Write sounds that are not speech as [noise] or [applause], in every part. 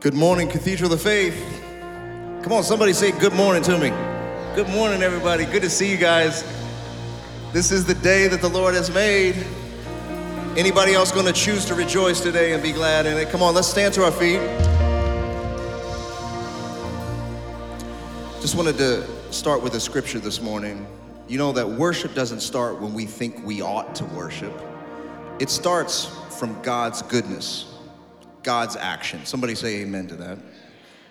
Good morning, Cathedral of Faith. Come on, somebody say good morning to me. Good morning, everybody. Good to see you guys. This is the day that the Lord has made. Anybody else going to choose to rejoice today and be glad in it? Come on, let's stand to our feet. Just wanted to start with a scripture this morning. You know that worship doesn't start when we think we ought to worship, it starts from God's goodness. God's action. Somebody say amen to that.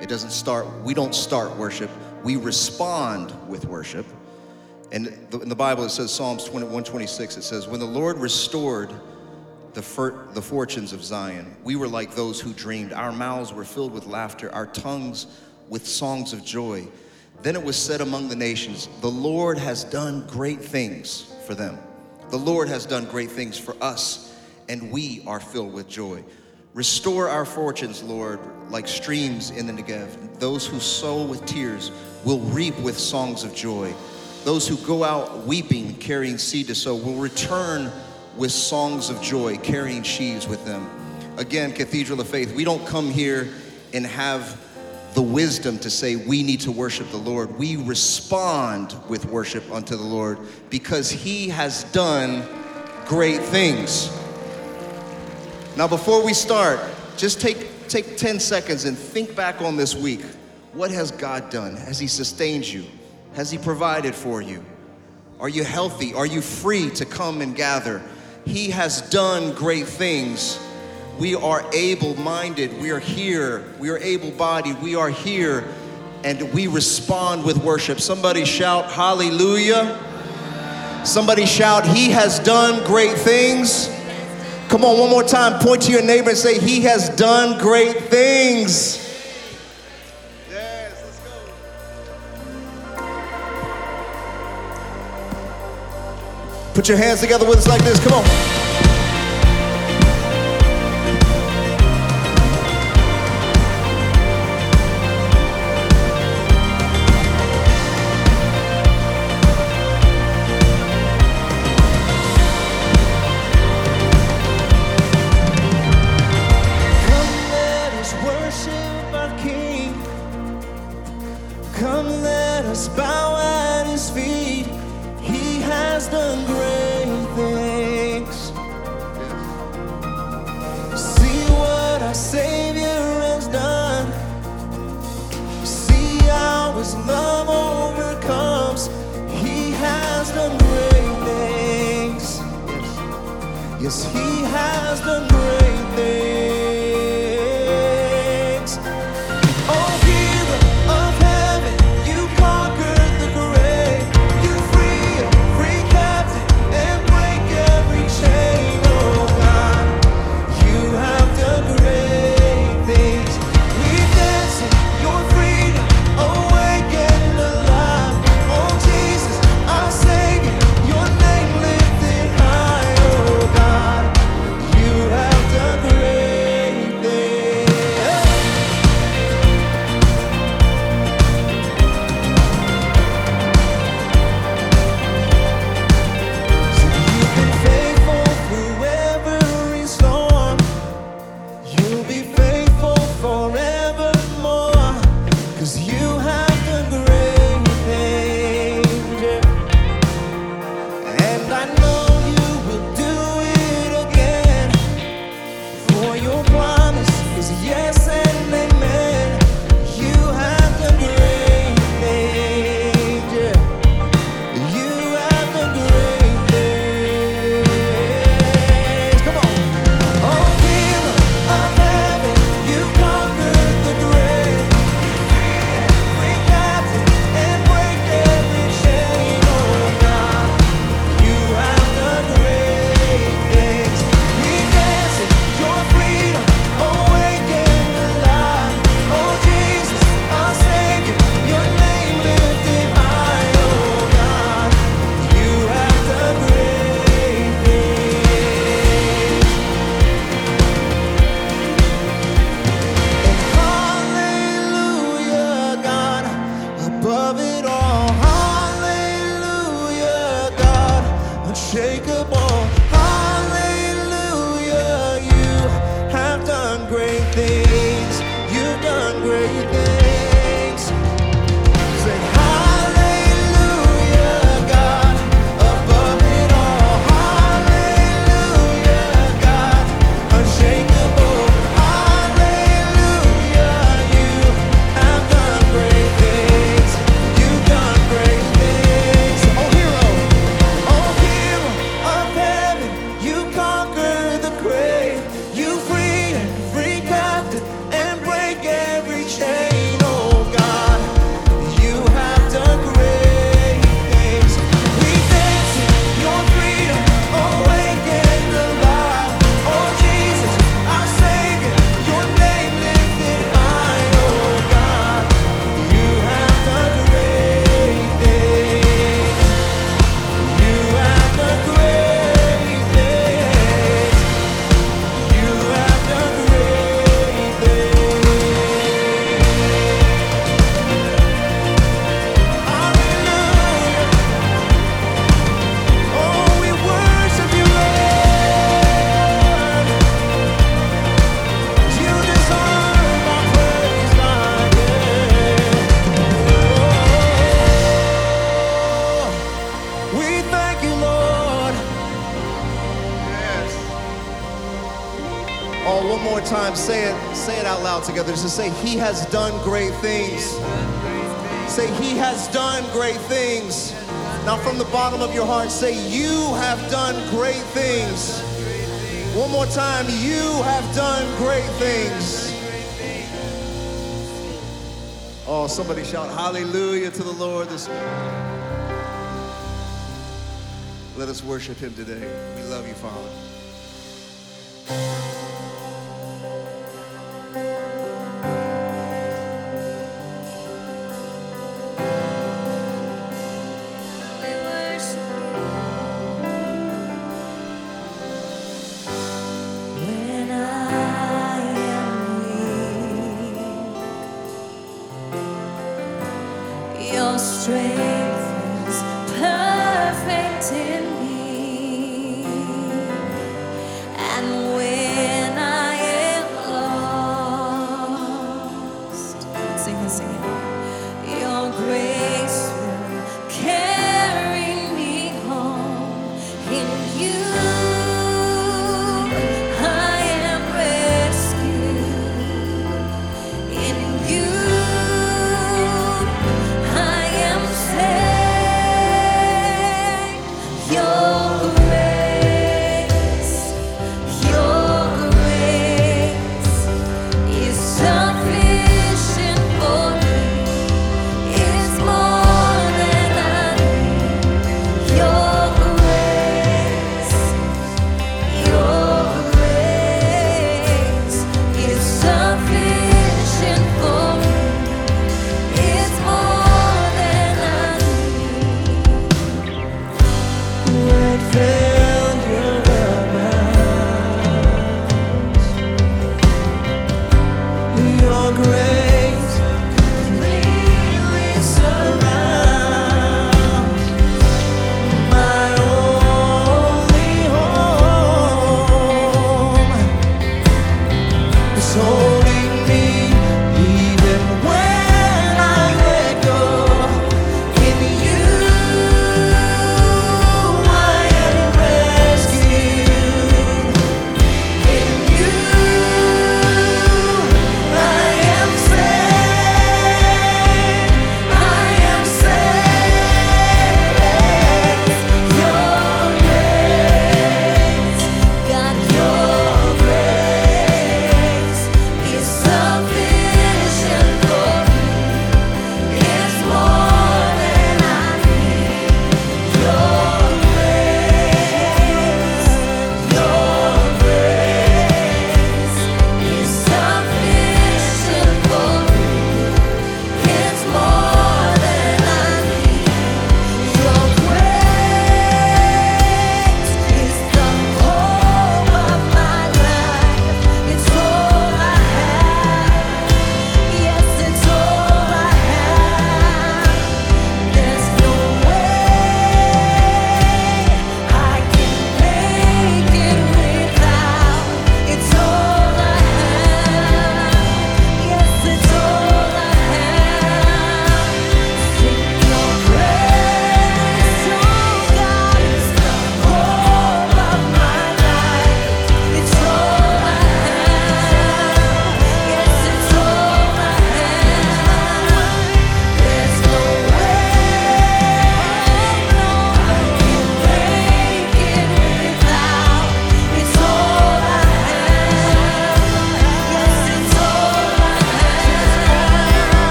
It doesn't start, we don't start worship, we respond with worship. And in the Bible, it says, Psalms 21 26, it says, When the Lord restored the, for, the fortunes of Zion, we were like those who dreamed. Our mouths were filled with laughter, our tongues with songs of joy. Then it was said among the nations, The Lord has done great things for them. The Lord has done great things for us, and we are filled with joy. Restore our fortunes, Lord, like streams in the Negev. Those who sow with tears will reap with songs of joy. Those who go out weeping, carrying seed to sow, will return with songs of joy, carrying sheaves with them. Again, Cathedral of Faith, we don't come here and have the wisdom to say we need to worship the Lord. We respond with worship unto the Lord because He has done great things. Now, before we start, just take, take 10 seconds and think back on this week. What has God done? Has He sustained you? Has He provided for you? Are you healthy? Are you free to come and gather? He has done great things. We are able minded. We are here. We are able bodied. We are here. And we respond with worship. Somebody shout, Hallelujah. Somebody shout, He has done great things. Come on, one more time. Point to your neighbor and say, He has done great things. Yes, let's go. Put your hands together with us like this. Come on. Say it, out loud together. Just say, He has done great things. Say, He has done great things. Now, from the bottom of your heart, say, You have done great things. One more time, You have done great things. Oh, somebody shout hallelujah to the Lord this morning. Let us worship Him today. We love you, Father.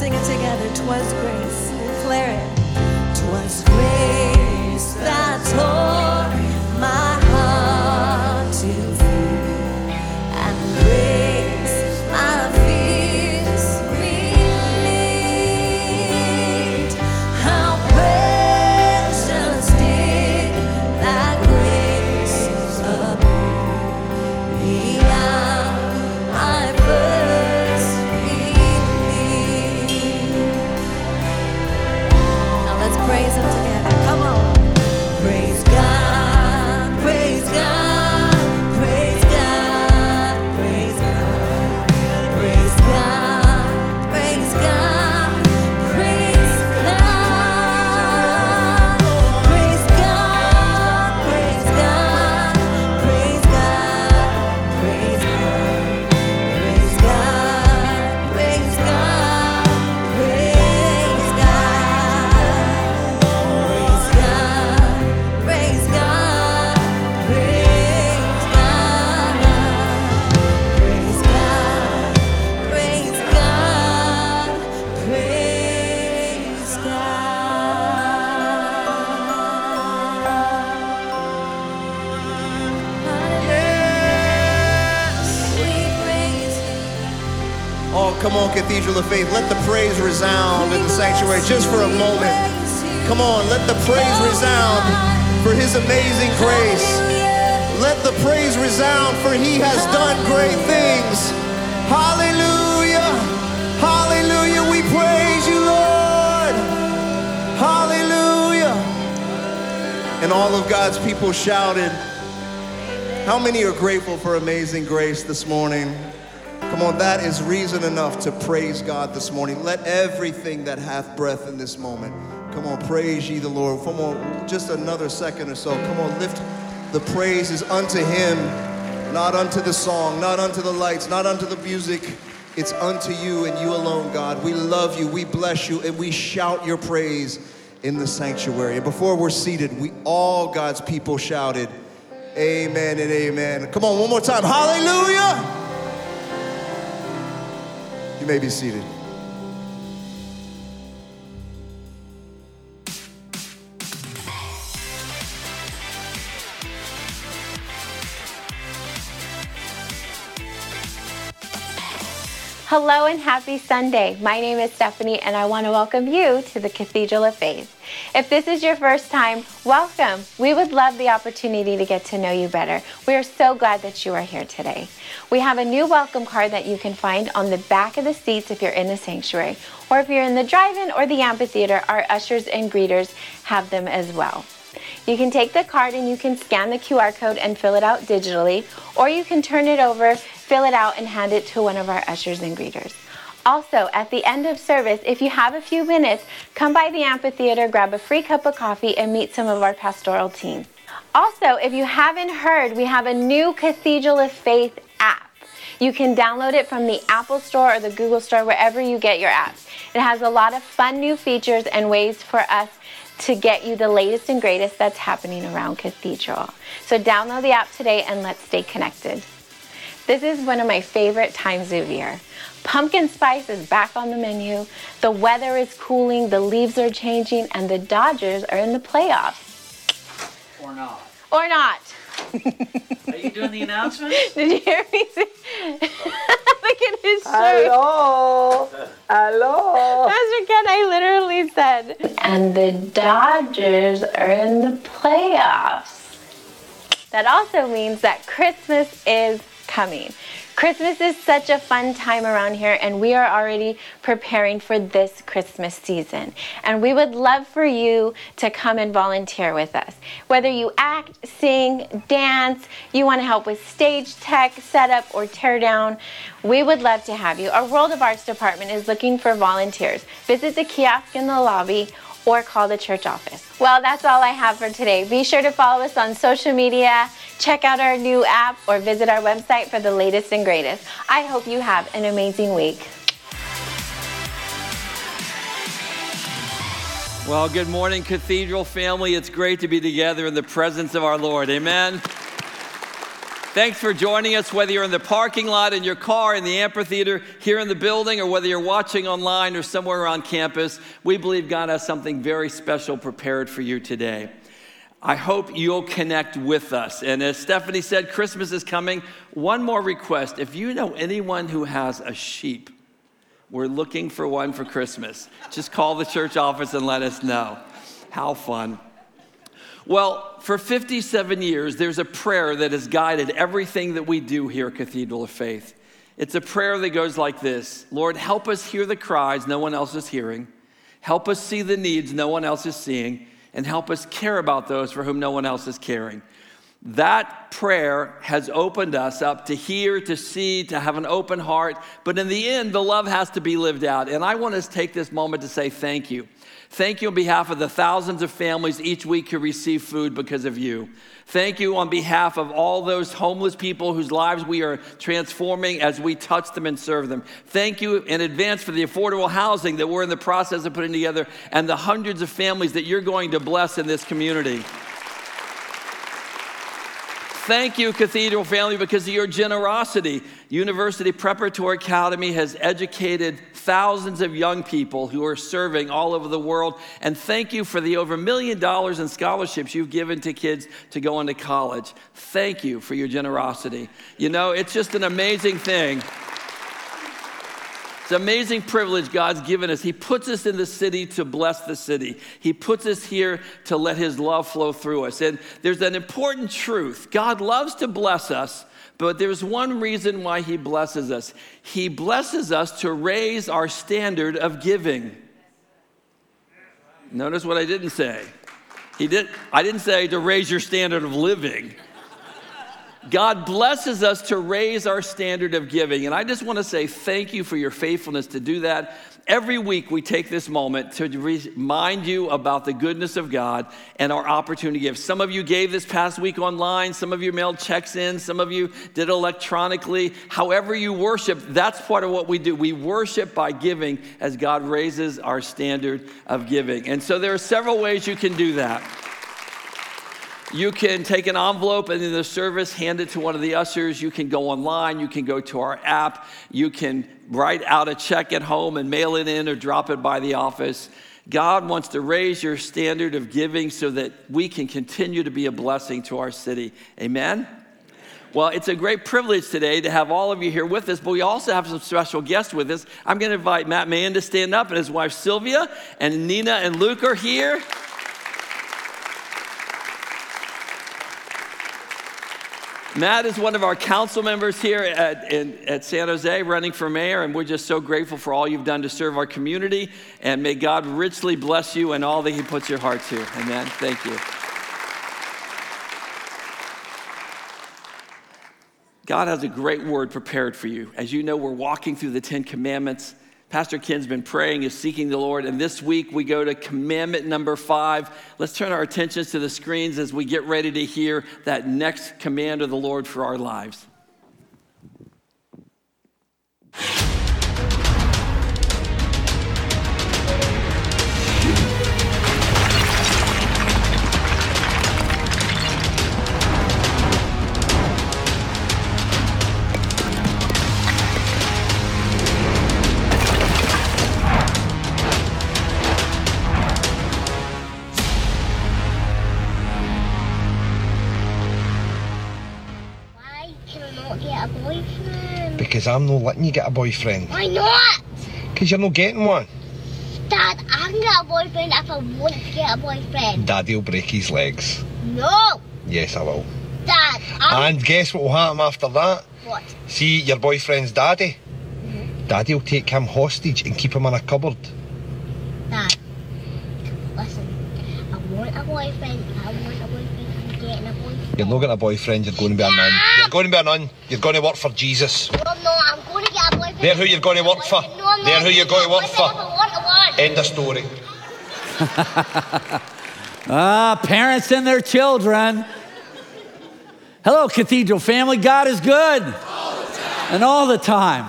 Sing it together. Twas grace, declare it. Twas grace that tore Cathedral of Faith. Let the praise resound in the sanctuary just for a moment. Come on, let the praise resound for His amazing grace. Let the praise resound for He has done great things. Hallelujah. Hallelujah. We praise you, Lord. Hallelujah. And all of God's people shouted. How many are grateful for amazing grace this morning? Come on, that is reason enough to praise God this morning. Let everything that hath breath in this moment, come on, praise ye the Lord. Come on, just another second or so. Come on, lift the praises unto Him, not unto the song, not unto the lights, not unto the music. It's unto you and you alone, God. We love you, we bless you, and we shout your praise in the sanctuary. And before we're seated, we all God's people shouted, Amen and amen. Come on, one more time. Hallelujah. May be seated. Hello and happy Sunday. My name is Stephanie and I want to welcome you to the Cathedral of Faith. If this is your first time, welcome. We would love the opportunity to get to know you better. We are so glad that you are here today. We have a new welcome card that you can find on the back of the seats if you're in the sanctuary, or if you're in the drive in or the amphitheater, our ushers and greeters have them as well. You can take the card and you can scan the QR code and fill it out digitally, or you can turn it over, fill it out, and hand it to one of our ushers and greeters. Also, at the end of service, if you have a few minutes, come by the amphitheater, grab a free cup of coffee, and meet some of our pastoral team. Also, if you haven't heard, we have a new Cathedral of Faith app. You can download it from the Apple Store or the Google Store, wherever you get your apps. It has a lot of fun new features and ways for us to get you the latest and greatest that's happening around Cathedral. So download the app today and let's stay connected. This is one of my favorite times of year. Pumpkin spice is back on the menu. The weather is cooling, the leaves are changing, and the Dodgers are in the playoffs. or not. Or not. Are you doing the announcement? [laughs] Did you hear me say? [laughs] Look at his shirt. Hello. Hello. Pastor Ken, I literally said. And the Dodgers are in the playoffs. That also means that Christmas is coming. Christmas is such a fun time around here, and we are already preparing for this Christmas season. And we would love for you to come and volunteer with us. Whether you act, sing, dance, you want to help with stage tech, setup, or tear down, we would love to have you. Our World of Arts department is looking for volunteers. Visit the kiosk in the lobby or call the church office. Well, that's all I have for today. Be sure to follow us on social media, check out our new app, or visit our website for the latest and greatest. I hope you have an amazing week. Well, good morning, Cathedral family. It's great to be together in the presence of our Lord. Amen. Thanks for joining us, whether you're in the parking lot, in your car, in the amphitheater, here in the building, or whether you're watching online or somewhere around campus. We believe God has something very special prepared for you today. I hope you'll connect with us. And as Stephanie said, Christmas is coming. One more request if you know anyone who has a sheep, we're looking for one for Christmas. Just call the church office and let us know. How fun. Well, for 57 years, there's a prayer that has guided everything that we do here at Cathedral of Faith. It's a prayer that goes like this Lord, help us hear the cries no one else is hearing, help us see the needs no one else is seeing, and help us care about those for whom no one else is caring. That prayer has opened us up to hear, to see, to have an open heart. But in the end, the love has to be lived out. And I want us to take this moment to say thank you. Thank you on behalf of the thousands of families each week who receive food because of you. Thank you on behalf of all those homeless people whose lives we are transforming as we touch them and serve them. Thank you in advance for the affordable housing that we're in the process of putting together and the hundreds of families that you're going to bless in this community. Thank you, Cathedral family, because of your generosity. University Preparatory Academy has educated thousands of young people who are serving all over the world. And thank you for the over a million dollars in scholarships you've given to kids to go into college. Thank you for your generosity. You know, it's just an amazing thing. It's an amazing privilege God's given us. He puts us in the city to bless the city. He puts us here to let His love flow through us. And there's an important truth God loves to bless us, but there's one reason why He blesses us. He blesses us to raise our standard of giving. Notice what I didn't say. He did, I didn't say to raise your standard of living. God blesses us to raise our standard of giving. And I just want to say thank you for your faithfulness to do that. Every week we take this moment to remind you about the goodness of God and our opportunity to give. Some of you gave this past week online, some of you mailed checks in, some of you did electronically. However, you worship, that's part of what we do. We worship by giving as God raises our standard of giving. And so there are several ways you can do that. You can take an envelope and in the service hand it to one of the ushers. You can go online. You can go to our app. You can write out a check at home and mail it in or drop it by the office. God wants to raise your standard of giving so that we can continue to be a blessing to our city. Amen? Well, it's a great privilege today to have all of you here with us, but we also have some special guests with us. I'm going to invite Matt Mahan to stand up and his wife Sylvia, and Nina and Luke are here. Matt is one of our council members here at, in, at San Jose, running for mayor, and we're just so grateful for all you've done to serve our community. And may God richly bless you and all that He puts your heart to. Amen. Thank you. God has a great word prepared for you. As you know, we're walking through the Ten Commandments. Pastor Ken's been praying, is seeking the Lord. And this week we go to commandment number five. Let's turn our attentions to the screens as we get ready to hear that next command of the Lord for our lives. I'm not letting you get a boyfriend. Why not? Because you're not getting one. Dad, I can get a boyfriend if I want to get a boyfriend. Daddy will break his legs. No! Yes, I will. Dad, I'm, And guess what will happen after that? What? See your boyfriend's daddy? Mm-hmm. Daddy will take him hostage and keep him in a cupboard. Dad. Listen. I want a boyfriend. I want a boyfriend. I'm getting a boyfriend. You're not getting a boyfriend, you're going to be a nun. You're going to be a nun. You're going to work for Jesus. No, no, I'm going to get a boyfriend. They're who you're going to work for. They're who you're going to work for. End of story. [laughs] Ah, parents and their children. Hello, Cathedral family. God is good. and all the time.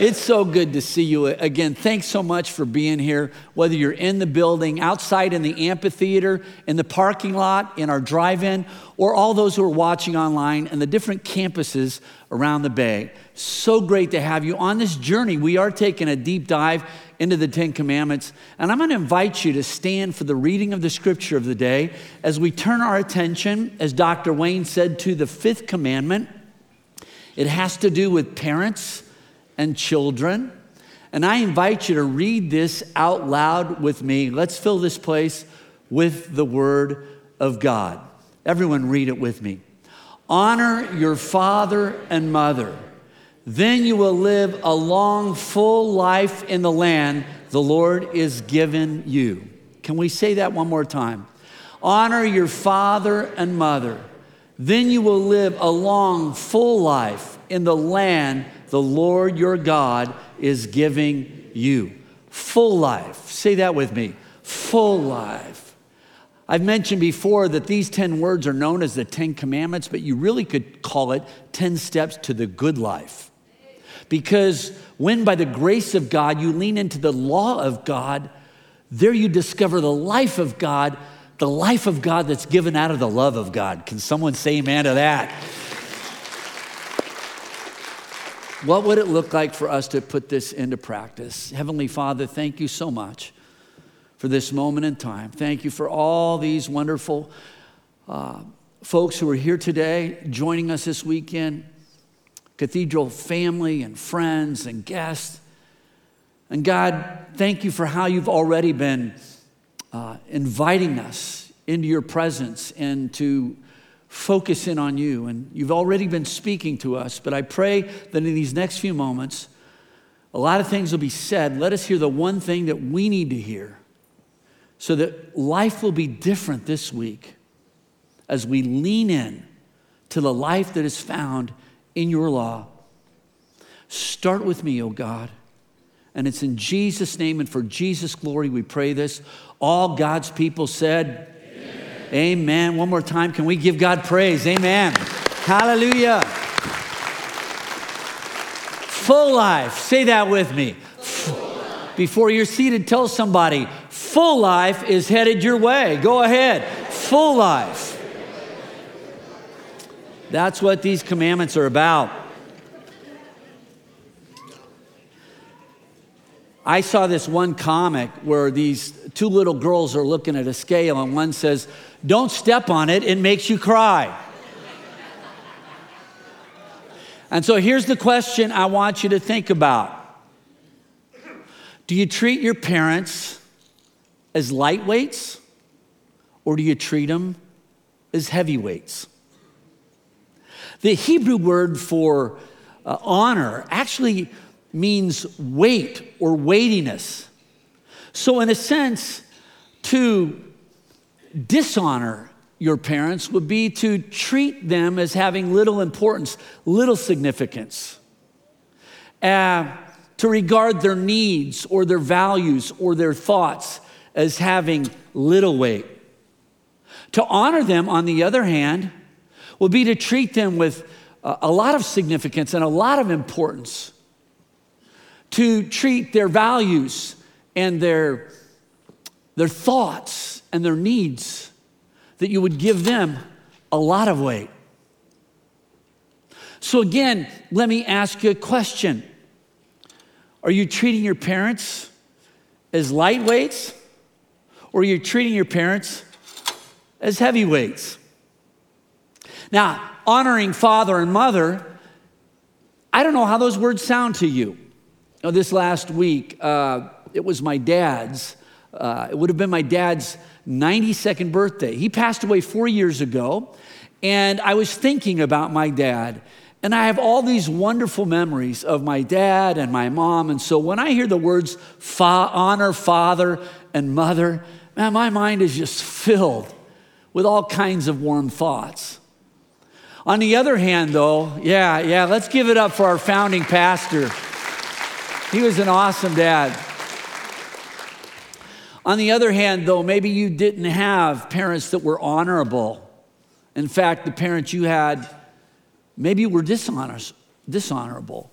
It's so good to see you again. Thanks so much for being here, whether you're in the building, outside in the amphitheater, in the parking lot, in our drive in, or all those who are watching online and the different campuses around the Bay. So great to have you on this journey. We are taking a deep dive into the Ten Commandments, and I'm going to invite you to stand for the reading of the scripture of the day as we turn our attention, as Dr. Wayne said, to the fifth commandment. It has to do with parents and children. And I invite you to read this out loud with me. Let's fill this place with the Word of God. Everyone, read it with me. Honor your father and mother. Then you will live a long, full life in the land the Lord is given you. Can we say that one more time? Honor your father and mother. Then you will live a long, full life in the land the Lord your God is giving you. Full life. Say that with me. Full life. I've mentioned before that these 10 words are known as the 10 commandments, but you really could call it 10 steps to the good life. Because when by the grace of God you lean into the law of God, there you discover the life of God, the life of God that's given out of the love of God. Can someone say amen to that? What would it look like for us to put this into practice? Heavenly Father, thank you so much for this moment in time. Thank you for all these wonderful uh, folks who are here today, joining us this weekend, Cathedral family and friends and guests. And God, thank you for how you've already been uh, inviting us into your presence and to focus in on you. And you've already been speaking to us, but I pray that in these next few moments, a lot of things will be said. Let us hear the one thing that we need to hear so that life will be different this week as we lean in to the life that is found in your law. Start with me, oh God. And it's in Jesus' name and for Jesus' glory we pray this. All God's people said, Amen. One more time, can we give God praise? Amen. Hallelujah. Full life. Say that with me. Before you're seated, tell somebody, full life is headed your way. Go ahead. Full life. That's what these commandments are about. I saw this one comic where these two little girls are looking at a scale, and one says, Don't step on it, it makes you cry. and so here's the question I want you to think about Do you treat your parents as lightweights, or do you treat them as heavyweights? The Hebrew word for uh, honor actually means weight or weightiness. So, in a sense, to dishonor your parents would be to treat them as having little importance, little significance, uh, to regard their needs or their values or their thoughts as having little weight. To honor them, on the other hand, would be to treat them with a lot of significance and a lot of importance to treat their values and their, their thoughts and their needs, that you would give them a lot of weight. So, again, let me ask you a question Are you treating your parents as lightweights, or are you treating your parents as heavyweights? Now, honoring father and mother, I don't know how those words sound to you. Now, this last week, uh, it was my dad's, uh, it would have been my dad's 92nd birthday. He passed away four years ago, and I was thinking about my dad And I have all these wonderful memories of my dad and my mom. And so when I hear the words fa- honor father and mother, man, my mind is just filled with all kinds of warm thoughts. On the other hand, though, yeah, yeah, let's give it up for our founding pastor. He was an awesome dad. On the other hand, though, maybe you didn't have parents that were honorable. In fact, the parents you had maybe were dishonors, dishonorable.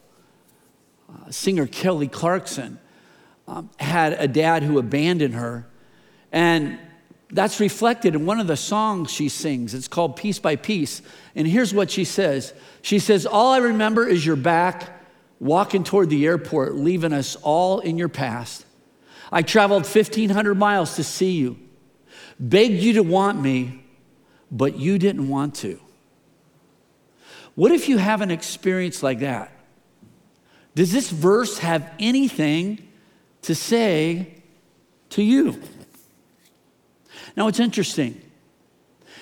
Uh, singer Kelly Clarkson um, had a dad who abandoned her, and that's reflected in one of the songs she sings. It's called Piece by Piece. And here's what she says She says, All I remember is your back walking toward the airport, leaving us all in your past. I traveled 1,500 miles to see you, begged you to want me, but you didn't want to. What if you have an experience like that? Does this verse have anything to say to you? Now, it's interesting.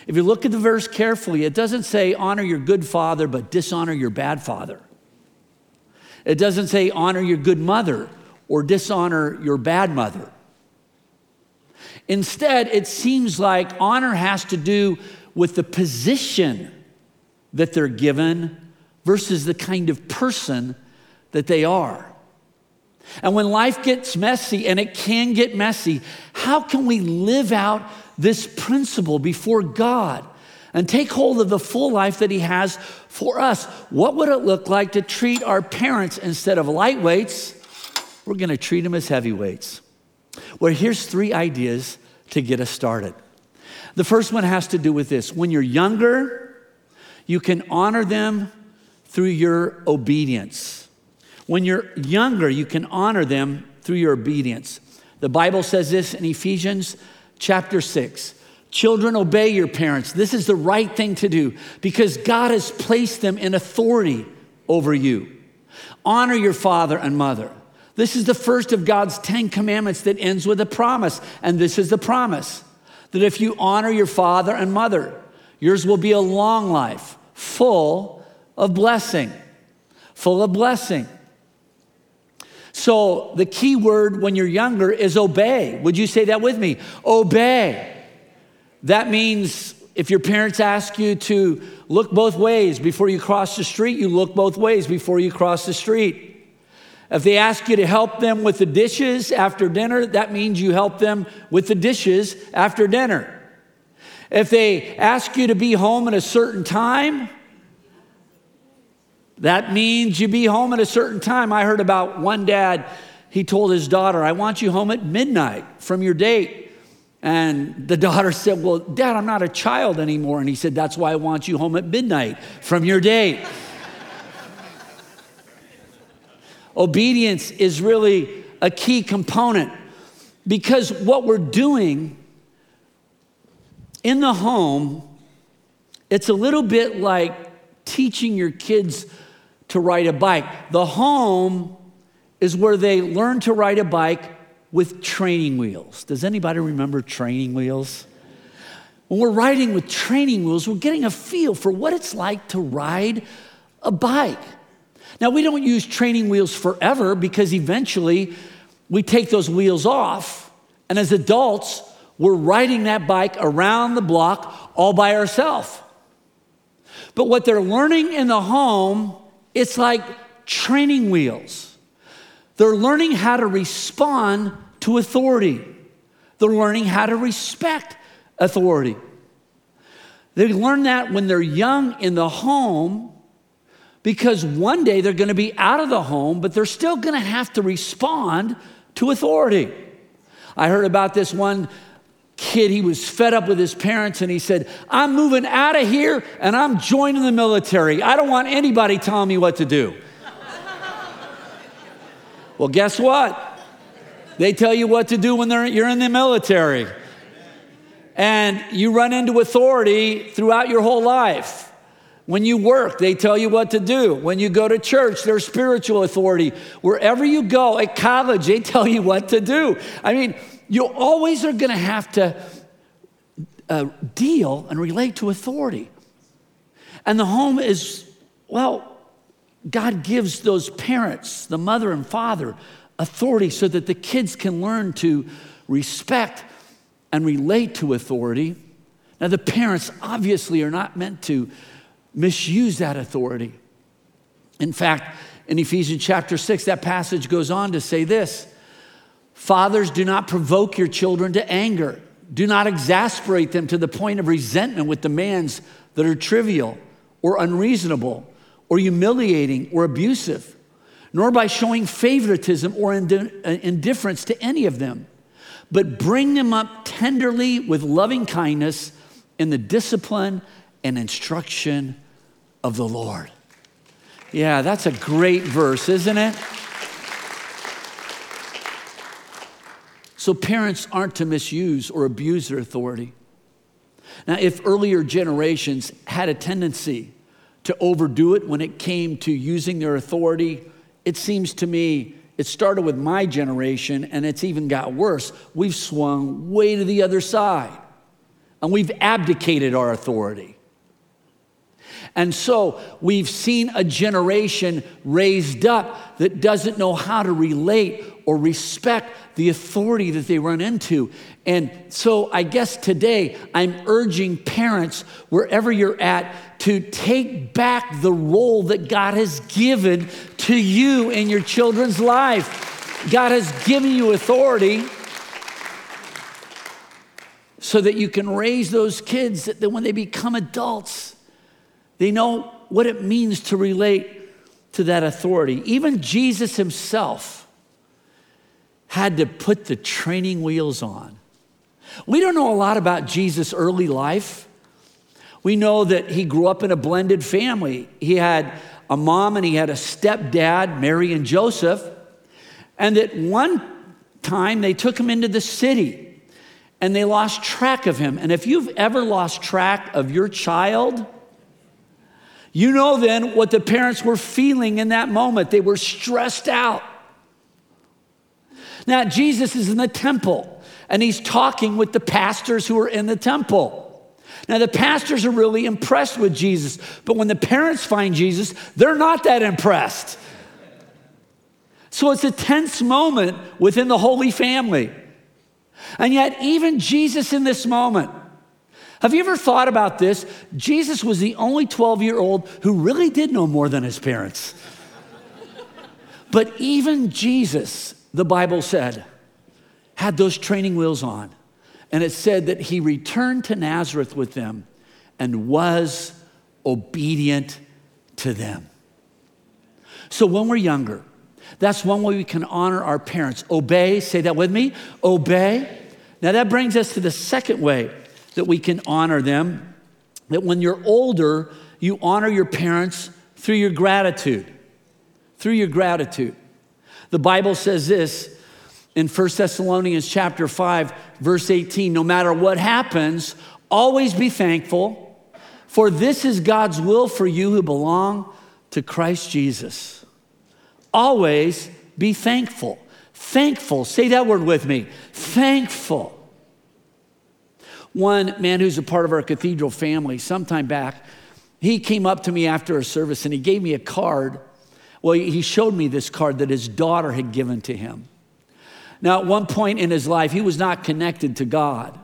If you look at the verse carefully, it doesn't say honor your good father, but dishonor your bad father. It doesn't say honor your good mother or dishonor your bad mother. Instead, it seems like honor has to do with the position that they're given versus the kind of person that they are. And when life gets messy, and it can get messy, how can we live out this principle before God and take hold of the full life that He has for us? What would it look like to treat our parents instead of lightweights? We're going to treat them as heavyweights. Well, here's three ideas to get us started. The first one has to do with this when you're younger, you can honor them through your obedience. When you're younger, you can honor them through your obedience. The Bible says this in Ephesians chapter 6. Children, obey your parents. This is the right thing to do because God has placed them in authority over you. Honor your father and mother. This is the first of God's 10 commandments that ends with a promise. And this is the promise that if you honor your father and mother, yours will be a long life, full of blessing. Full of blessing. So, the key word when you're younger is obey. Would you say that with me? Obey. That means if your parents ask you to look both ways before you cross the street, you look both ways before you cross the street. If they ask you to help them with the dishes after dinner, that means you help them with the dishes after dinner. If they ask you to be home at a certain time, that means you be home at a certain time. I heard about one dad, he told his daughter, I want you home at midnight from your date. And the daughter said, Well, dad, I'm not a child anymore. And he said, That's why I want you home at midnight from your date. [laughs] Obedience is really a key component because what we're doing in the home, it's a little bit like teaching your kids to ride a bike. The home is where they learn to ride a bike with training wheels. Does anybody remember training wheels? When we're riding with training wheels, we're getting a feel for what it's like to ride a bike. Now, we don't use training wheels forever because eventually we take those wheels off, and as adults, we're riding that bike around the block all by ourselves. But what they're learning in the home, it's like training wheels. They're learning how to respond to authority. They're learning how to respect authority. They learn that when they're young in the home because one day they're going to be out of the home, but they're still going to have to respond to authority. I heard about this one kid, he was fed up with his parents and he said, I'm moving out of here and I'm joining the military. I don't want anybody telling me what to do. [laughs] well, guess what? They tell you what to do when you're in the military. And you run into authority throughout your whole life. When you work, they tell you what to do. When you go to church, there's spiritual authority. Wherever you go, at college, they tell you what to do. I mean, you always are going to have to uh, deal and relate to authority. And the home is, well, God gives those parents, the mother and father, authority so that the kids can learn to respect and relate to authority. Now, the parents obviously are not meant to misuse that authority. In fact, in Ephesians chapter 6, that passage goes on to say this Fathers, do not provoke your children to anger. Do not exasperate them to the point of resentment with demands that are trivial or unreasonable or humiliating or abusive, nor by showing favoritism or uh, indifference to any of them, but bring them up tenderly with loving kindness in the discipline and instruction of the Lord. Yeah, that's a great verse, isn't it? So, parents aren't to misuse or abuse their authority. Now, if earlier generations had a tendency to overdo it when it came to using their authority, it seems to me it started with my generation and it's even got worse. We've swung way to the other side and we've abdicated our authority. And so we've seen a generation raised up that doesn't know how to relate or respect the authority that they run into. And so I guess today I'm urging parents, wherever you're at, to take back the role that God has given to you in your children's life. God has given you authority so that you can raise those kids that when they become adults, they know what it means to relate to that authority. Even Jesus himself had to put the training wheels on. We don't know a lot about Jesus' early life. We know that he grew up in a blended family. He had a mom and he had a stepdad, Mary and Joseph. And that one time they took him into the city and they lost track of him. And if you've ever lost track of your child, you know then what the parents were feeling in that moment. They were stressed out. Now, Jesus is in the temple and he's talking with the pastors who are in the temple. Now, the pastors are really impressed with Jesus, but when the parents find Jesus, they're not that impressed. So it's a tense moment within the Holy Family. And yet, even Jesus in this moment, have you ever thought about this? Jesus was the only 12 year old who really did know more than his parents. but even Jesus, the Bible said, had those training wheels on. And it said that he returned to Nazareth with them and was obedient to them. So when we're younger, that's one way we can honor our parents. Obey, say that with me. Obey. Now that brings us to the second way that we can honor them. That when you're older, you honor your parents through your gratitude. Through your gratitude. The Bible says this in 1 Thessalonians chapter 5 verse 18 no matter what happens always be thankful for this is God's will for you who belong to Christ Jesus. Always be thankful. Thankful. Say that word with me. Thankful. One man who's a part of our cathedral family sometime back he came up to me after a service and he gave me a card. Well he showed me this card that his daughter had given to him now, at one point in his life, he was not connected to God.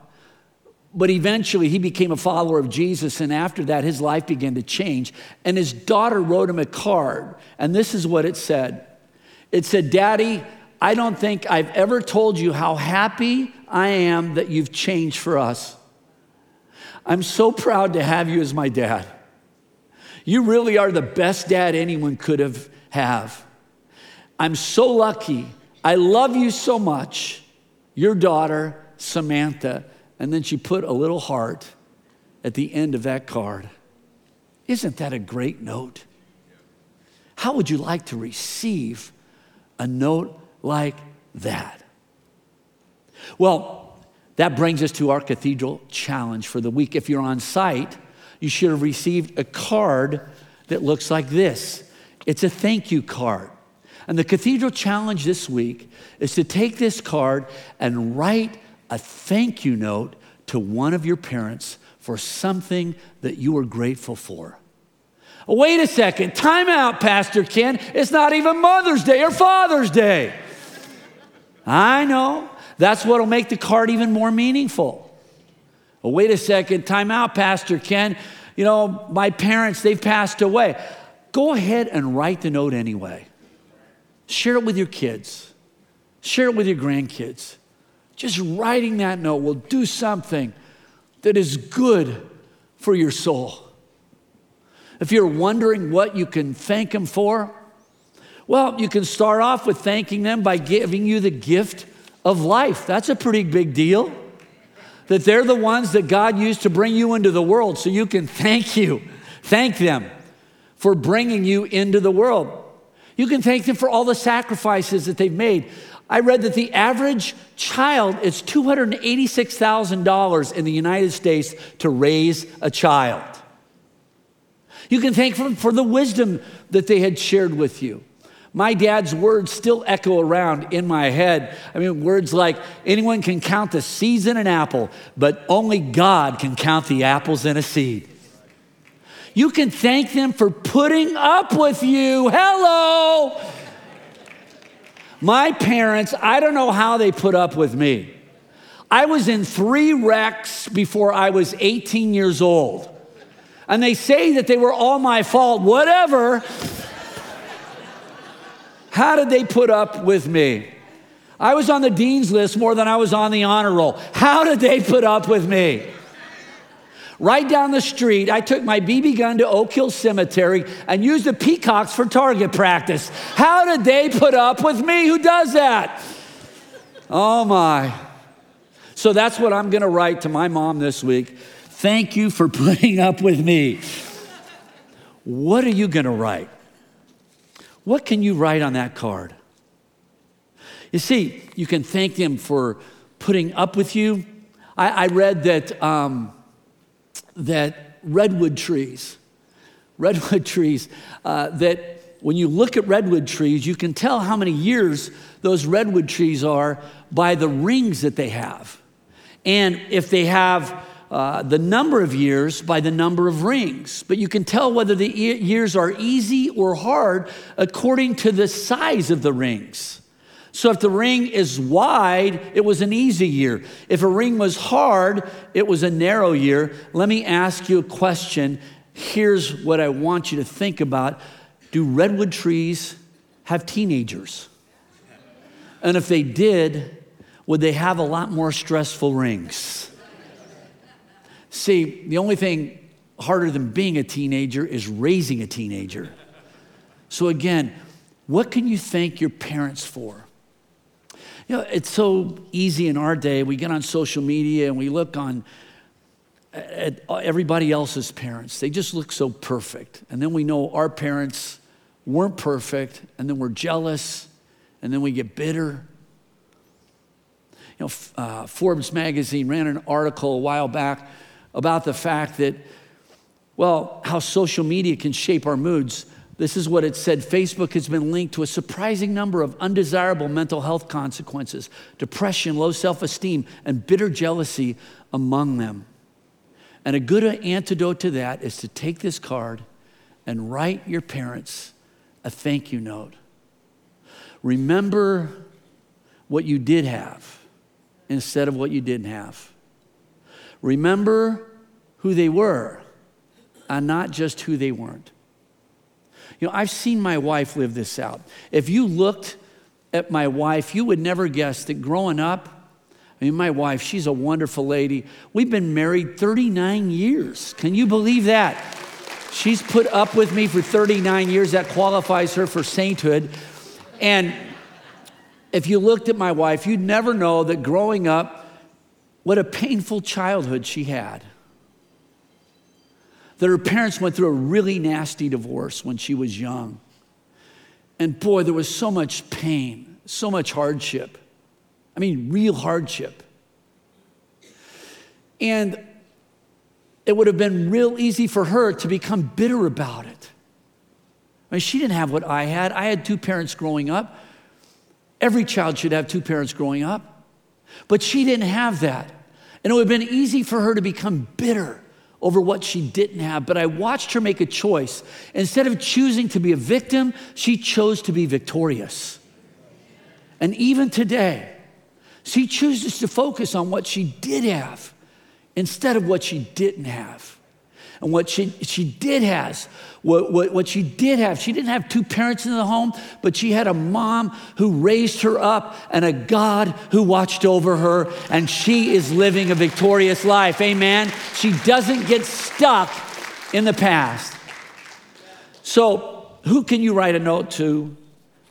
But eventually, he became a follower of Jesus, and after that, his life began to change. And his daughter wrote him a card, and this is what it said It said, Daddy, I don't think I've ever told you how happy I am that you've changed for us. I'm so proud to have you as my dad. You really are the best dad anyone could have have. I'm so lucky I love you so much, your daughter, Samantha. And then she put a little heart at the end of that card. Isn't that a great note? How would you like to receive a note like that? Well, that brings us to our cathedral challenge for the week. If you're on site, you should have received a card that looks like this it's a thank you card. And the cathedral challenge this week is to take this card and write a thank you note to one of your parents for something that you are grateful for. Wait a second, time out, Pastor Ken. It's not even Mother's Day or Father's Day. I know. That's what'll make the card even more meaningful. Wait a second, time out, Pastor Ken. You know, my parents, they've passed away. Go ahead and write the note anyway. Share it with your kids, share it with your grandkids. Just writing that note will do something that is good for your soul. If you're wondering what you can thank them for, well, you can start off with thanking them by giving you the gift of life. That's a pretty big deal. That they're the ones that God used to bring you into the world, so you can thank you, thank them for bringing you into the world. You can thank them for all the sacrifices that they've made. I read that the average child is $286,000 in the United States to raise a child. You can thank them for the wisdom that they had shared with you. My dad's words still echo around in my head. I mean, words like anyone can count the seeds in an apple, but only God can count the apples in a seed. You can thank them for putting up with you. Hello. My parents, I don't know how they put up with me. I was in three wrecks before I was 18 years old. And they say that they were all my fault, whatever. How did they put up with me? I was on the dean's list more than I was on the honor roll. How did they put up with me? Right down the street, I took my BB gun to Oak Hill Cemetery and used the peacocks for target practice. How did they put up with me? Who does that? Oh my. So that's what I'm going to write to my mom this week. Thank you for [laughs] putting up with me. What are you going to write? What can you write on that card? You see, you can thank them for putting up with you. I, I read that, um, that redwood trees, redwood trees, uh, that when you look at redwood trees, you can tell how many years those redwood trees are by the rings that they have. And if they have uh, the number of years by the number of rings. But you can tell whether the years are easy or hard according to the size of the rings. So if the ring is wide, it was an easy year. If a ring was hard, it was a narrow year. Let me ask you a question. Here's what I want you to think about Do redwood trees have teenagers? And if they did, would they have a lot more stressful rings? See, the only thing harder than being a teenager is raising a teenager. So, again, what can you thank your parents for? You know, it's so easy in our day. We get on social media and we look on at everybody else's parents. They just look so perfect. And then we know our parents weren't perfect, and then we're jealous, and then we get bitter. You know, uh, Forbes magazine ran an article a while back about the fact that, well, how social media can shape our moods. This is what it said Facebook has been linked to a surprising number of undesirable mental health consequences depression, low self esteem, and bitter jealousy among them. And a good antidote to that is to take this card and write your parents a thank you note. Remember what you did have instead of what you didn't have. Remember who they were and not just who they weren't. You know, I've seen my wife live this out. If you looked at my wife, you would never guess that growing up, I mean, my wife, she's a wonderful lady. We've been married 39 years. Can you believe that? She's put up with me for 39 years. That qualifies her for sainthood. And if you looked at my wife, you'd never know that growing up, what a painful childhood she had. That her parents went through a really nasty divorce when she was young. And boy, there was so much pain, so much hardship. I mean, real hardship. And it would have been real easy for her to become bitter about it. I mean, she didn't have what I had. I had two parents growing up. Every child should have two parents growing up. But she didn't have that. And it would have been easy for her to become bitter over what she didn't have, but I watched her make a choice. Instead of choosing to be a victim, she chose to be victorious. And even today, she chooses to focus on what she did have instead of what she didn't have. And what she, she did has, what, what, what she did have, she didn't have two parents in the home, but she had a mom who raised her up and a God who watched over her, and she is living a victorious life. Amen. She doesn't get stuck in the past. So, who can you write a note to?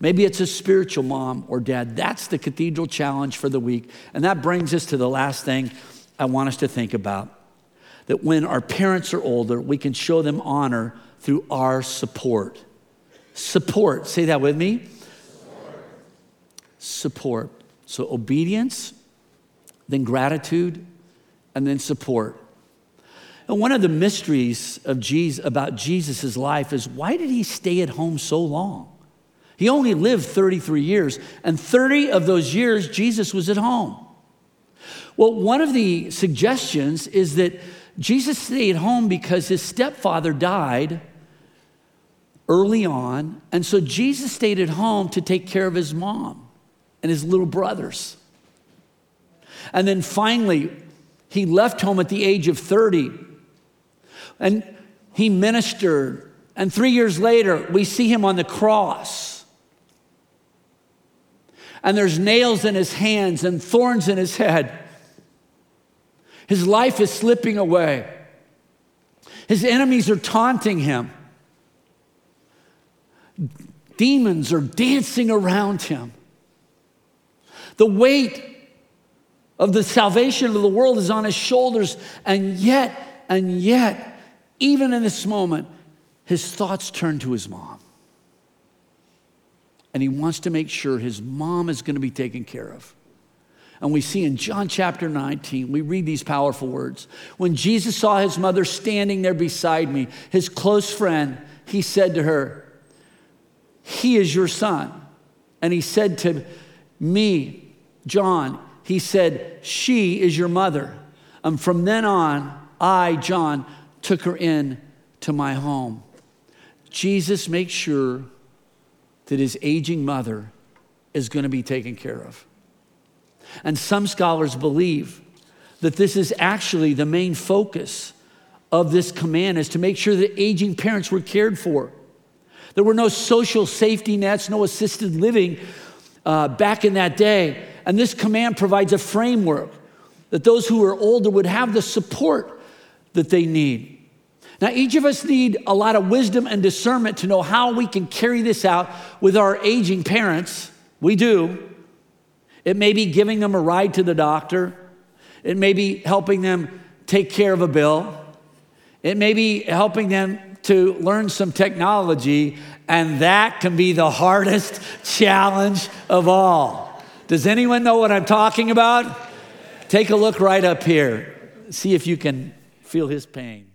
Maybe it's a spiritual mom or dad. That's the cathedral challenge for the week. And that brings us to the last thing I want us to think about that when our parents are older, we can show them honor through our support. Support, say that with me. Support. support. So obedience, then gratitude, and then support. And one of the mysteries of Jesus, about Jesus' life is why did he stay at home so long? He only lived 33 years, and 30 of those years, Jesus was at home. Well, one of the suggestions is that Jesus stayed home because his stepfather died early on. And so Jesus stayed at home to take care of his mom and his little brothers. And then finally, he left home at the age of 30 and he ministered. And three years later, we see him on the cross. And there's nails in his hands and thorns in his head. His life is slipping away. His enemies are taunting him. Demons are dancing around him. The weight of the salvation of the world is on his shoulders, and yet, and yet, even in this moment, his thoughts turn to his mom. And he wants to make sure his mom is going to be taken care of. And we see in John chapter 19, we read these powerful words. When Jesus saw his mother standing there beside me, his close friend, he said to her, He is your son. And he said to me, John, he said, She is your mother. And from then on, I, John, took her in to my home. Jesus makes sure that his aging mother is going to be taken care of. And some scholars believe that this is actually the main focus of this command is to make sure that aging parents were cared for. There were no social safety nets, no assisted living uh, back in that day. And this command provides a framework that those who are older would have the support that they need. Now, each of us need a lot of wisdom and discernment to know how we can carry this out with our aging parents. We do. It may be giving them a ride to the doctor. It may be helping them take care of a bill. It may be helping them to learn some technology, and that can be the hardest [laughs] challenge of all. Does anyone know what I'm talking about? Take a look right up here. See if you can feel his pain.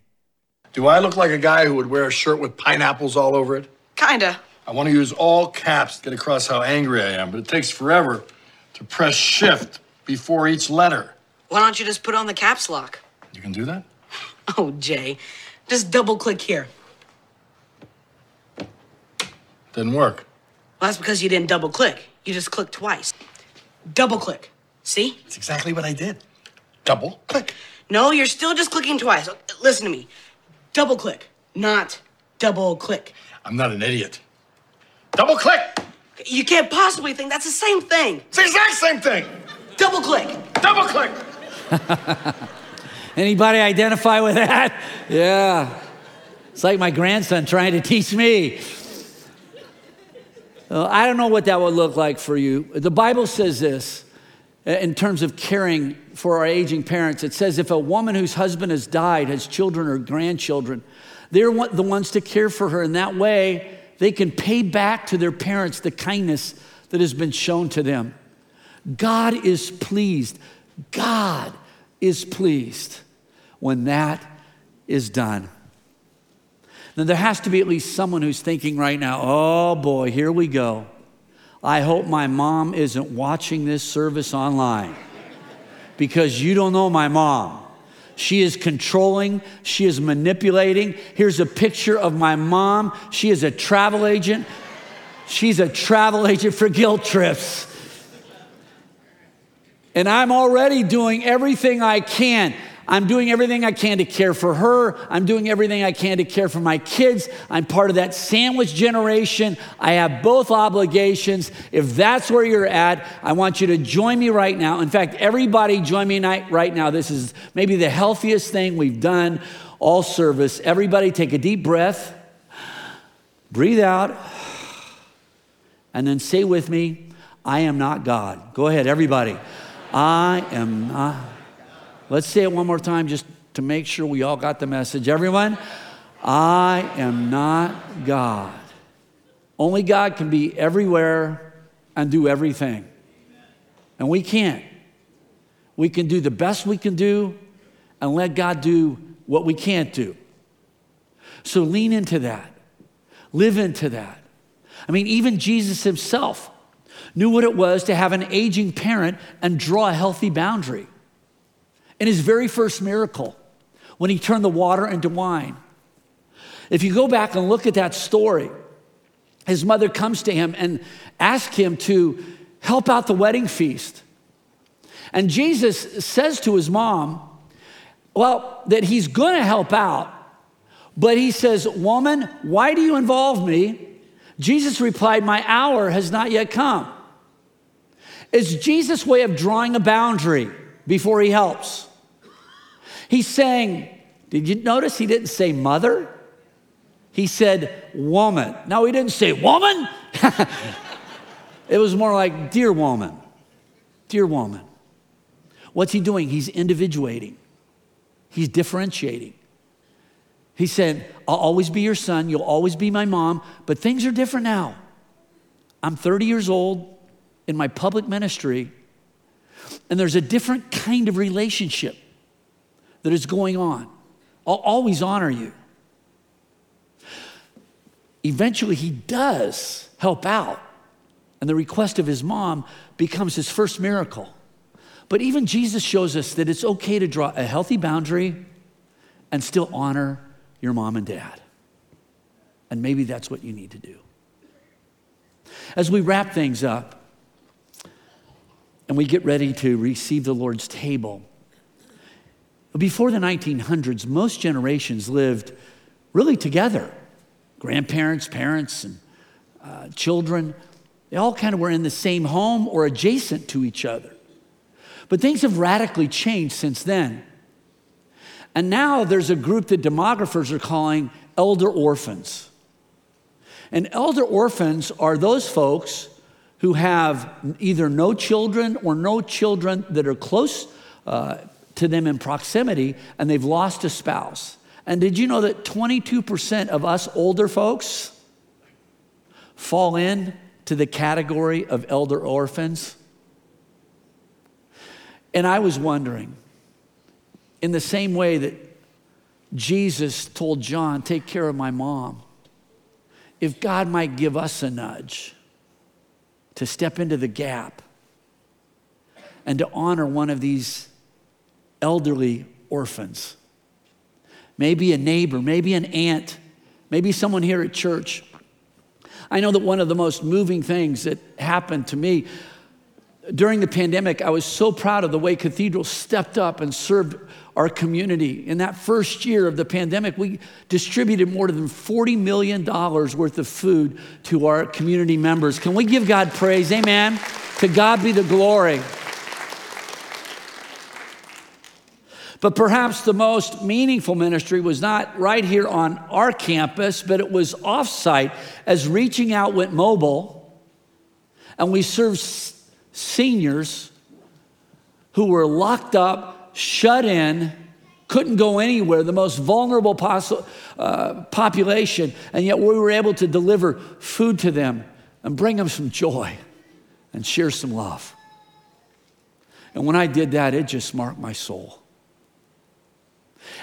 Do I look like a guy who would wear a shirt with pineapples all over it? Kinda. I want to use all caps to get across how angry I am, but it takes forever to press shift before each letter. Why don't you just put on the caps lock? You can do that? [laughs] Oh, Jay. Just double click here. Didn't work. Well, that's because you didn't double click. You just clicked twice. Double click. See? That's exactly what I did. Double click. No, you're still just clicking twice. Listen to me. Double click, not double click. I'm not an idiot. Double click! You can't possibly think that's the same thing. It's the exact same thing. Double click. Double click. [laughs] Anybody identify with that? Yeah. It's like my grandson trying to teach me. Well, I don't know what that would look like for you. The Bible says this uh, in terms of caring for our aging parents. It says if a woman whose husband has died has children or grandchildren, they're the ones to care for her. In that way, they can pay back to their parents the kindness that has been shown to them. God is pleased. God is pleased when that is done. Now, there has to be at least someone who's thinking right now, oh boy, here we go. I hope my mom isn't watching this service online because you don't know my mom. She is controlling. She is manipulating. Here's a picture of my mom. She is a travel agent. She's a travel agent for guilt trips. And I'm already doing everything I can. I'm doing everything I can to care for her. I'm doing everything I can to care for my kids. I'm part of that sandwich generation. I have both obligations. If that's where you're at, I want you to join me right now. In fact, everybody join me right now. This is maybe the healthiest thing we've done all service. Everybody take a deep breath, breathe out, and then say with me, I am not God. Go ahead, everybody. I am not. Let's say it one more time just to make sure we all got the message. Everyone, I am not God. Only God can be everywhere and do everything. And we can't. We can do the best we can do and let God do what we can't do. So lean into that, live into that. I mean, even Jesus himself knew what it was to have an aging parent and draw a healthy boundary in his very first miracle when he turned the water into wine. If you go back and look at that story, his mother comes to him and asks him to help out the wedding feast. And Jesus says to his mom, well, that he's going to help out, but he says, Woman, why do you involve me? Jesus replied, My hour has not yet come. It's Jesus' way of drawing a boundary before he helps. He's saying, did you notice he didn't say mother? He said woman. No, he didn't say woman. [laughs] it was more like dear woman. Dear woman. What's he doing? He's individuating, he's differentiating. He said, I'll always be your son, you'll always be my mom, but things are different now. I'm 30 years old in my public ministry, and there's a different kind of relationship that is going on. I'll always honor you. Eventually, he does help out, and the request of his mom becomes his first miracle. But even Jesus shows us that it's okay to draw a healthy boundary and still honor your mom and dad. And maybe that's what you need to do. As we wrap things up and we get ready to receive the Lord's table, before the 1900s, most generations lived really together grandparents, parents, and uh, children. They all kind of were in the same home or adjacent to each other. But things have radically changed since then. And now there's a group that demographers are calling elder orphans. And elder orphans are those folks who have either no children or no children that are close uh, to them in proximity and they've lost a spouse. And did you know that 22% of us older folks fall in to the category of elder orphans? And I was wondering, in the same way that Jesus told John, Take care of my mom, if God might give us a nudge to step into the gap and to honor one of these elderly orphans. Maybe a neighbor, maybe an aunt, maybe someone here at church. I know that one of the most moving things that happened to me during the pandemic, I was so proud of the way Cathedral stepped up and served our community. In that first year of the pandemic, we distributed more than $40 million worth of food to our community members. Can we give God praise? Amen. To God be the glory. But perhaps the most meaningful ministry was not right here on our campus, but it was offsite as Reaching Out went mobile. And we served seniors who were locked up, shut in, couldn't go anywhere, the most vulnerable uh, population. And yet we were able to deliver food to them and bring them some joy and share some love. And when I did that, it just marked my soul.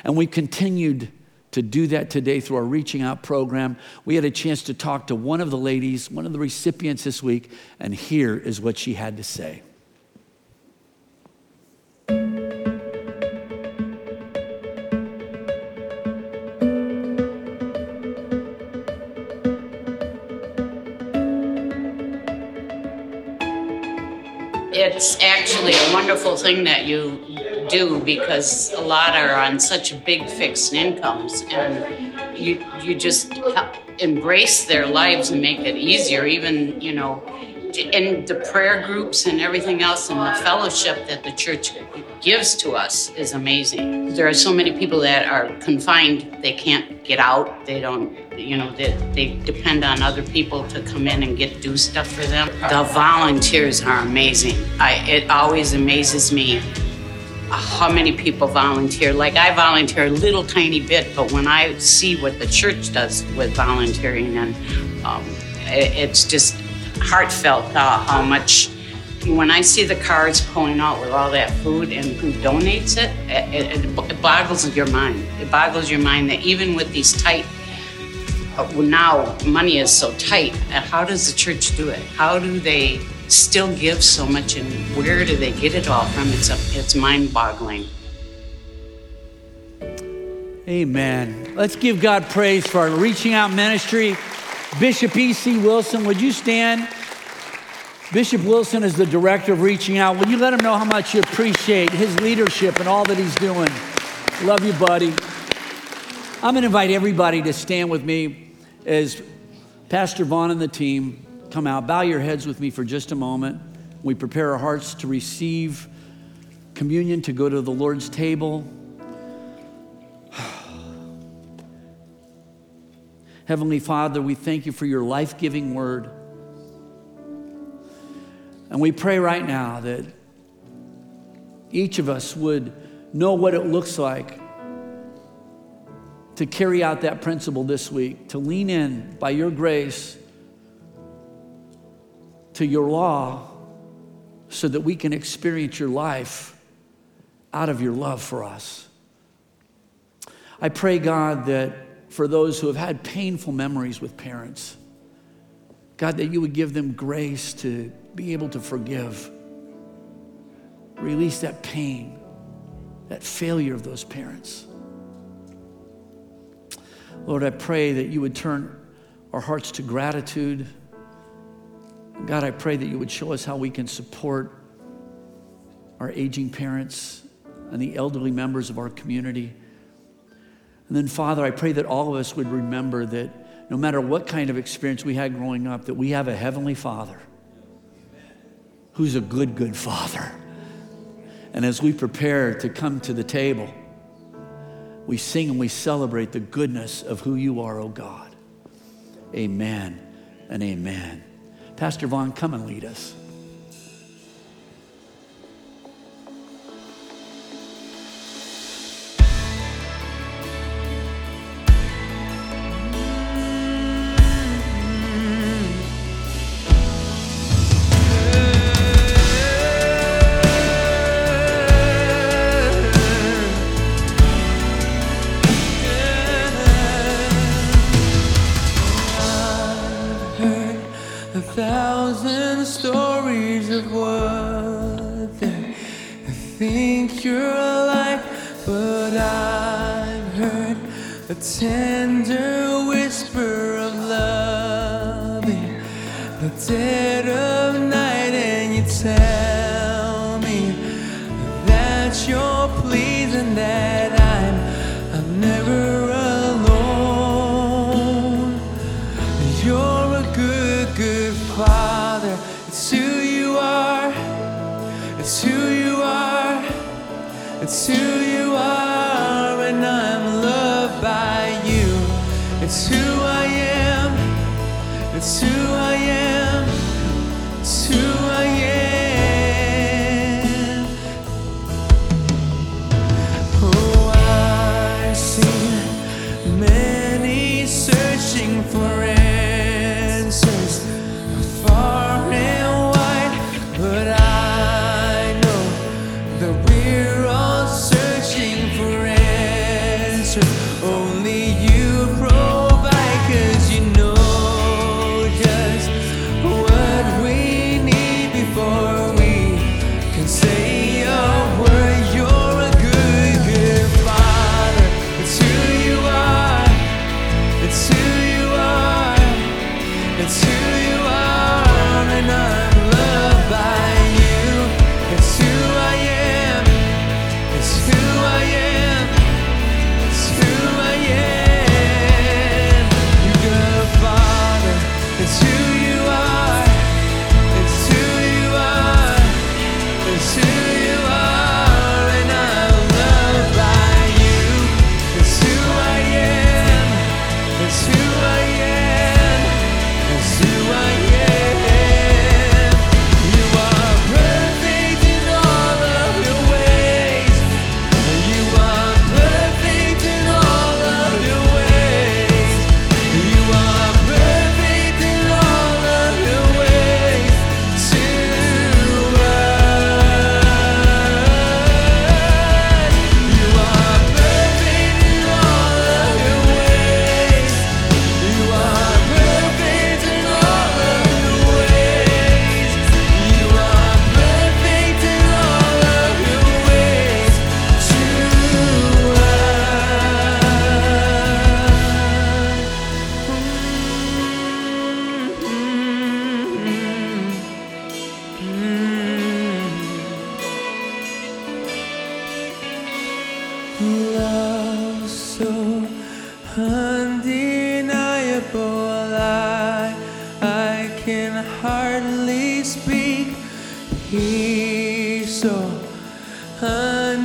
And we continued to do that today through our Reaching Out program. We had a chance to talk to one of the ladies, one of the recipients this week, and here is what she had to say. It's actually a wonderful thing that you do because a lot are on such big fixed incomes and you you just embrace their lives and make it easier even you know and the prayer groups and everything else and the fellowship that the church gives to us is amazing. There are so many people that are confined, they can't get out, they don't, you know, they, they depend on other people to come in and get do stuff for them. The volunteers are amazing. I, it always amazes me how many people volunteer. Like I volunteer a little tiny bit, but when I see what the church does with volunteering, and um, it's just heartfelt uh, how much. When I see the cars pulling out with all that food and who donates it, it, it, it boggles your mind. It boggles your mind that even with these tight uh, now money is so tight. uh, How does the church do it? How do they still give so much, and where do they get it all from? It's it's mind-boggling. Amen. Let's give God praise for our reaching out ministry. Bishop E.C. Wilson, would you stand? Bishop Wilson is the director of reaching out. Would you let him know how much you appreciate his leadership and all that he's doing? Love you, buddy. I'm going to invite everybody to stand with me as Pastor Vaughn and the team come out. Bow your heads with me for just a moment. We prepare our hearts to receive communion, to go to the Lord's table. Heavenly Father, we thank you for your life giving word. And we pray right now that each of us would know what it looks like to carry out that principle this week, to lean in by your grace to your law so that we can experience your life out of your love for us. I pray, God, that for those who have had painful memories with parents, God, that you would give them grace to be able to forgive, release that pain, that failure of those parents. Lord, I pray that you would turn our hearts to gratitude. God, I pray that you would show us how we can support our aging parents and the elderly members of our community. And then, Father, I pray that all of us would remember that no matter what kind of experience we had growing up, that we have a heavenly Father who's a good, good Father. And as we prepare to come to the table, we sing and we celebrate the goodness of who you are, oh God. Amen and amen. Pastor Vaughn, come and lead us.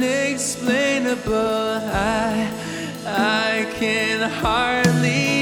Unexplainable. I, I can hardly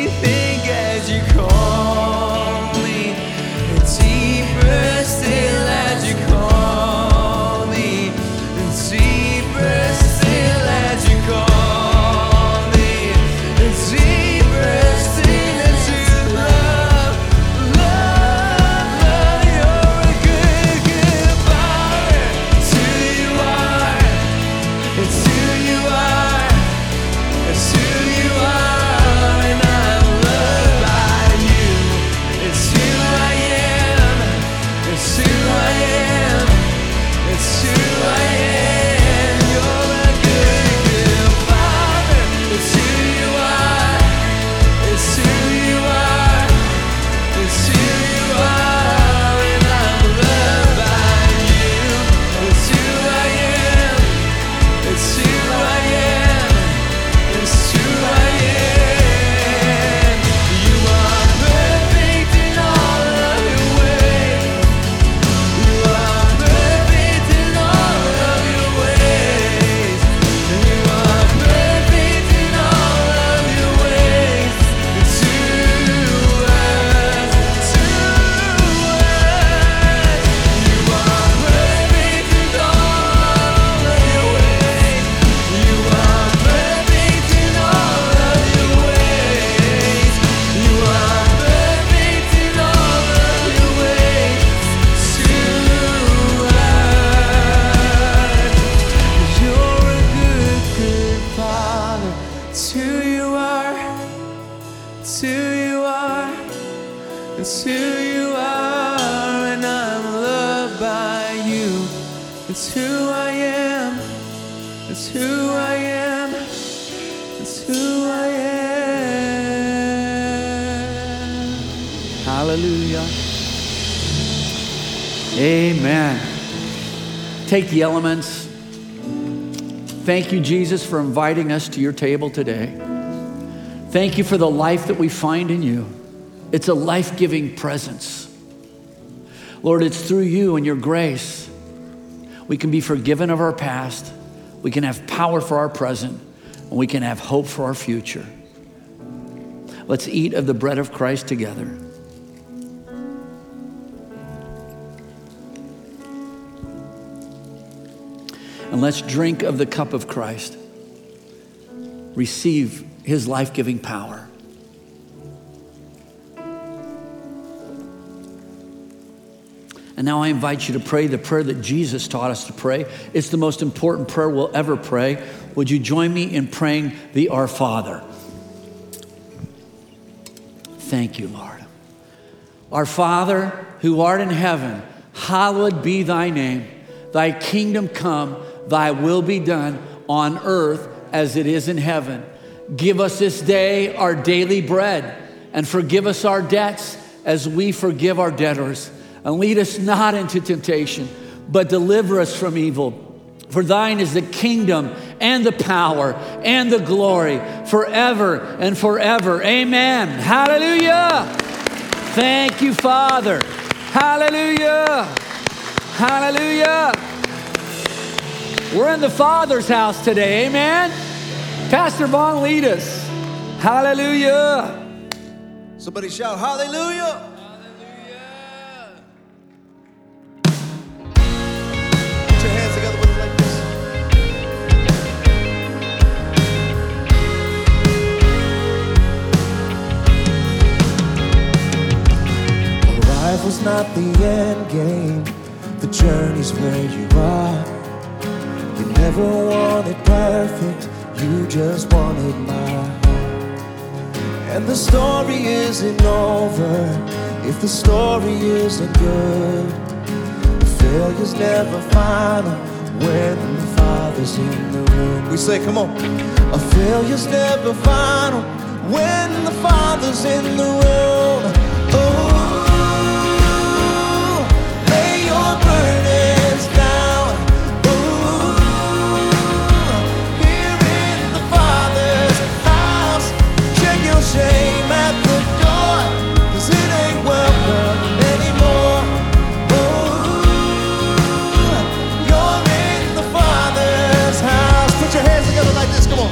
Hallelujah. Amen. Take the elements. Thank you, Jesus, for inviting us to your table today. Thank you for the life that we find in you. It's a life giving presence. Lord, it's through you and your grace we can be forgiven of our past, we can have power for our present, and we can have hope for our future. Let's eat of the bread of Christ together. Let's drink of the cup of Christ. Receive his life giving power. And now I invite you to pray the prayer that Jesus taught us to pray. It's the most important prayer we'll ever pray. Would you join me in praying the Our Father? Thank you, Lord. Our Father, who art in heaven, hallowed be thy name. Thy kingdom come, thy will be done on earth as it is in heaven. Give us this day our daily bread, and forgive us our debts as we forgive our debtors. And lead us not into temptation, but deliver us from evil. For thine is the kingdom and the power and the glory forever and forever. Amen. Hallelujah. Thank you, Father. Hallelujah. Hallelujah. We're in the Father's house today. Amen. Pastor Vaughn, lead us. Hallelujah. Somebody shout hallelujah. Hallelujah. Put your hands together with it like this. Life was not the end game, the journey's where you are. You never wanted perfect, you just wanted my heart. And the story isn't over if the story isn't good. Failure's never final when the Father's in the room. We say, come on. A failure's never final when the Father's in the room. shame at the door, it ain't welcome anymore. Ooh, you're in the Father's house. Put your hands together like this, come on.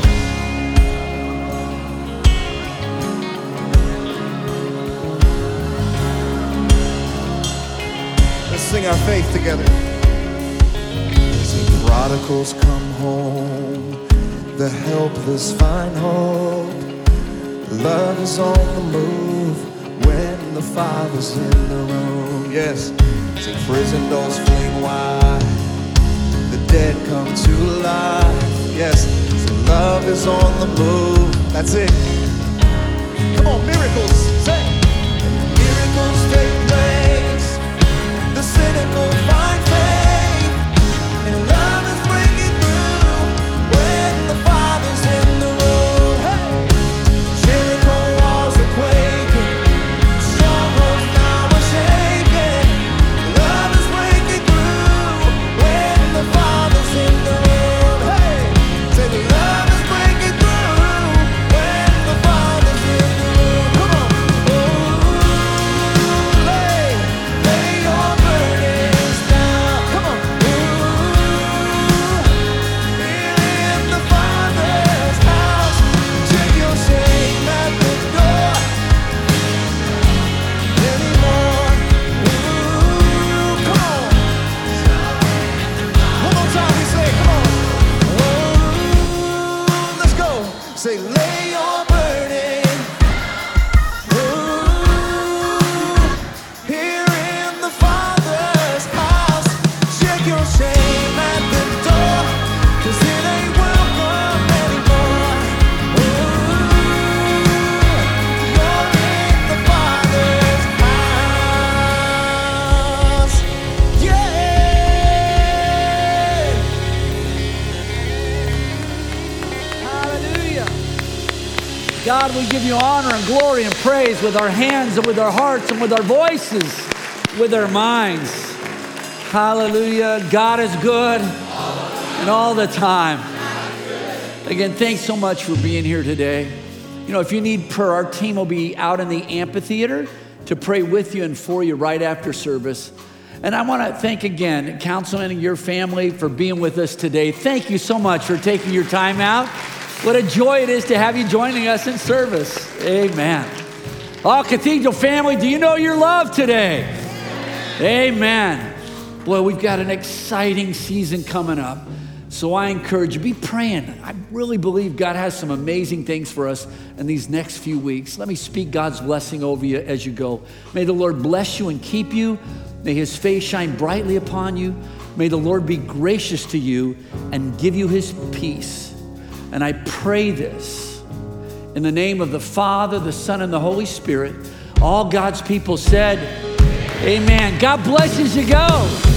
Let's sing our faith together. As the prodigals come home, the helpless find hope Love is on the move when the Father's in the room. Yes. See, prison doors fling wide, the dead come to life. Yes. See, love is on the move. That's it. Come on, miracles. Say. Miracles take place. The cynical give you honor and glory and praise with our hands and with our hearts and with our voices, with our minds. Hallelujah. God is good and all the time. Again, thanks so much for being here today. You know, if you need prayer, our team will be out in the amphitheater to pray with you and for you right after service. And I want to thank again, Councilman and your family, for being with us today. Thank you so much for taking your time out. What a joy it is to have you joining us in service. Amen. Oh, Cathedral family, do you know your love today? Amen. Boy, we've got an exciting season coming up. So I encourage you, be praying. I really believe God has some amazing things for us in these next few weeks. Let me speak God's blessing over you as you go. May the Lord bless you and keep you. May his face shine brightly upon you. May the Lord be gracious to you and give you his peace. And I pray this in the name of the Father, the Son, and the Holy Spirit. All God's people said, Amen. God bless you as you go.